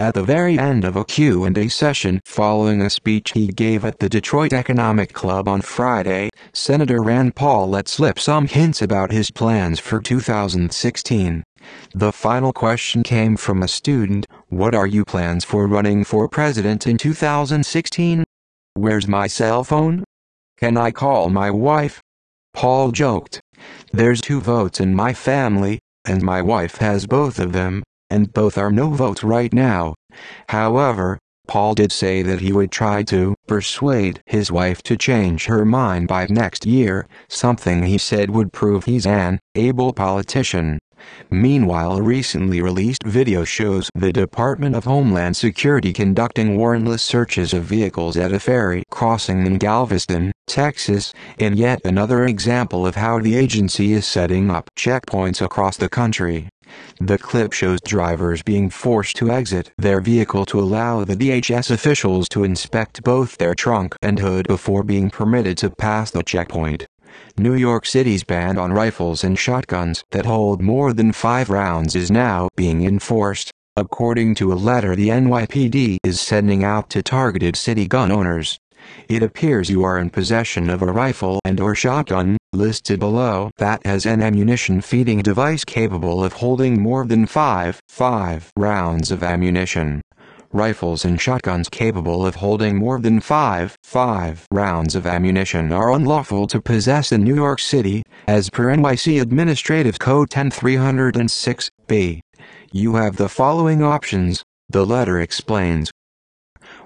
At the very end of a Q&A session following a speech he gave at the Detroit Economic Club on Friday, Senator Rand Paul let slip some hints about his plans for 2016. The final question came from a student, what are you plans for running for president in 2016? Where's my cell phone? Can I call my wife? Paul joked. There's two votes in my family, and my wife has both of them, and both are no votes right now. However, Paul did say that he would try to persuade his wife to change her mind by next year, something he said would prove he's an able politician. Meanwhile a recently released video shows the Department of Homeland Security conducting warrantless searches of vehicles at a ferry crossing in Galveston, Texas, in yet another example of how the agency is setting up checkpoints across the country. The clip shows drivers being forced to exit their vehicle to allow the DHS officials to inspect both their trunk and hood before being permitted to pass the checkpoint. New York City's ban on rifles and shotguns that hold more than five rounds is now being enforced, according to a letter the NYPD is sending out to targeted city gun owners. It appears you are in possession of a rifle and or shotgun, listed below, that has an ammunition feeding device capable of holding more than 5, 5 rounds of ammunition rifles and shotguns capable of holding more than 5, 5 rounds of ammunition are unlawful to possess in New York City, as per NYC Administrative Code 10306b. You have the following options, the letter explains.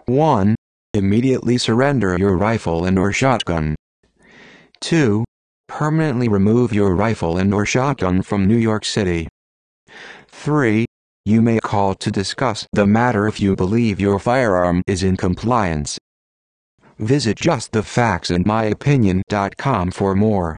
1. Immediately surrender your rifle and or shotgun. 2. Permanently remove your rifle and or shotgun from New York City. 3. You may call to discuss the matter if you believe your firearm is in compliance. Visit justthefactsandmyopinion.com for more.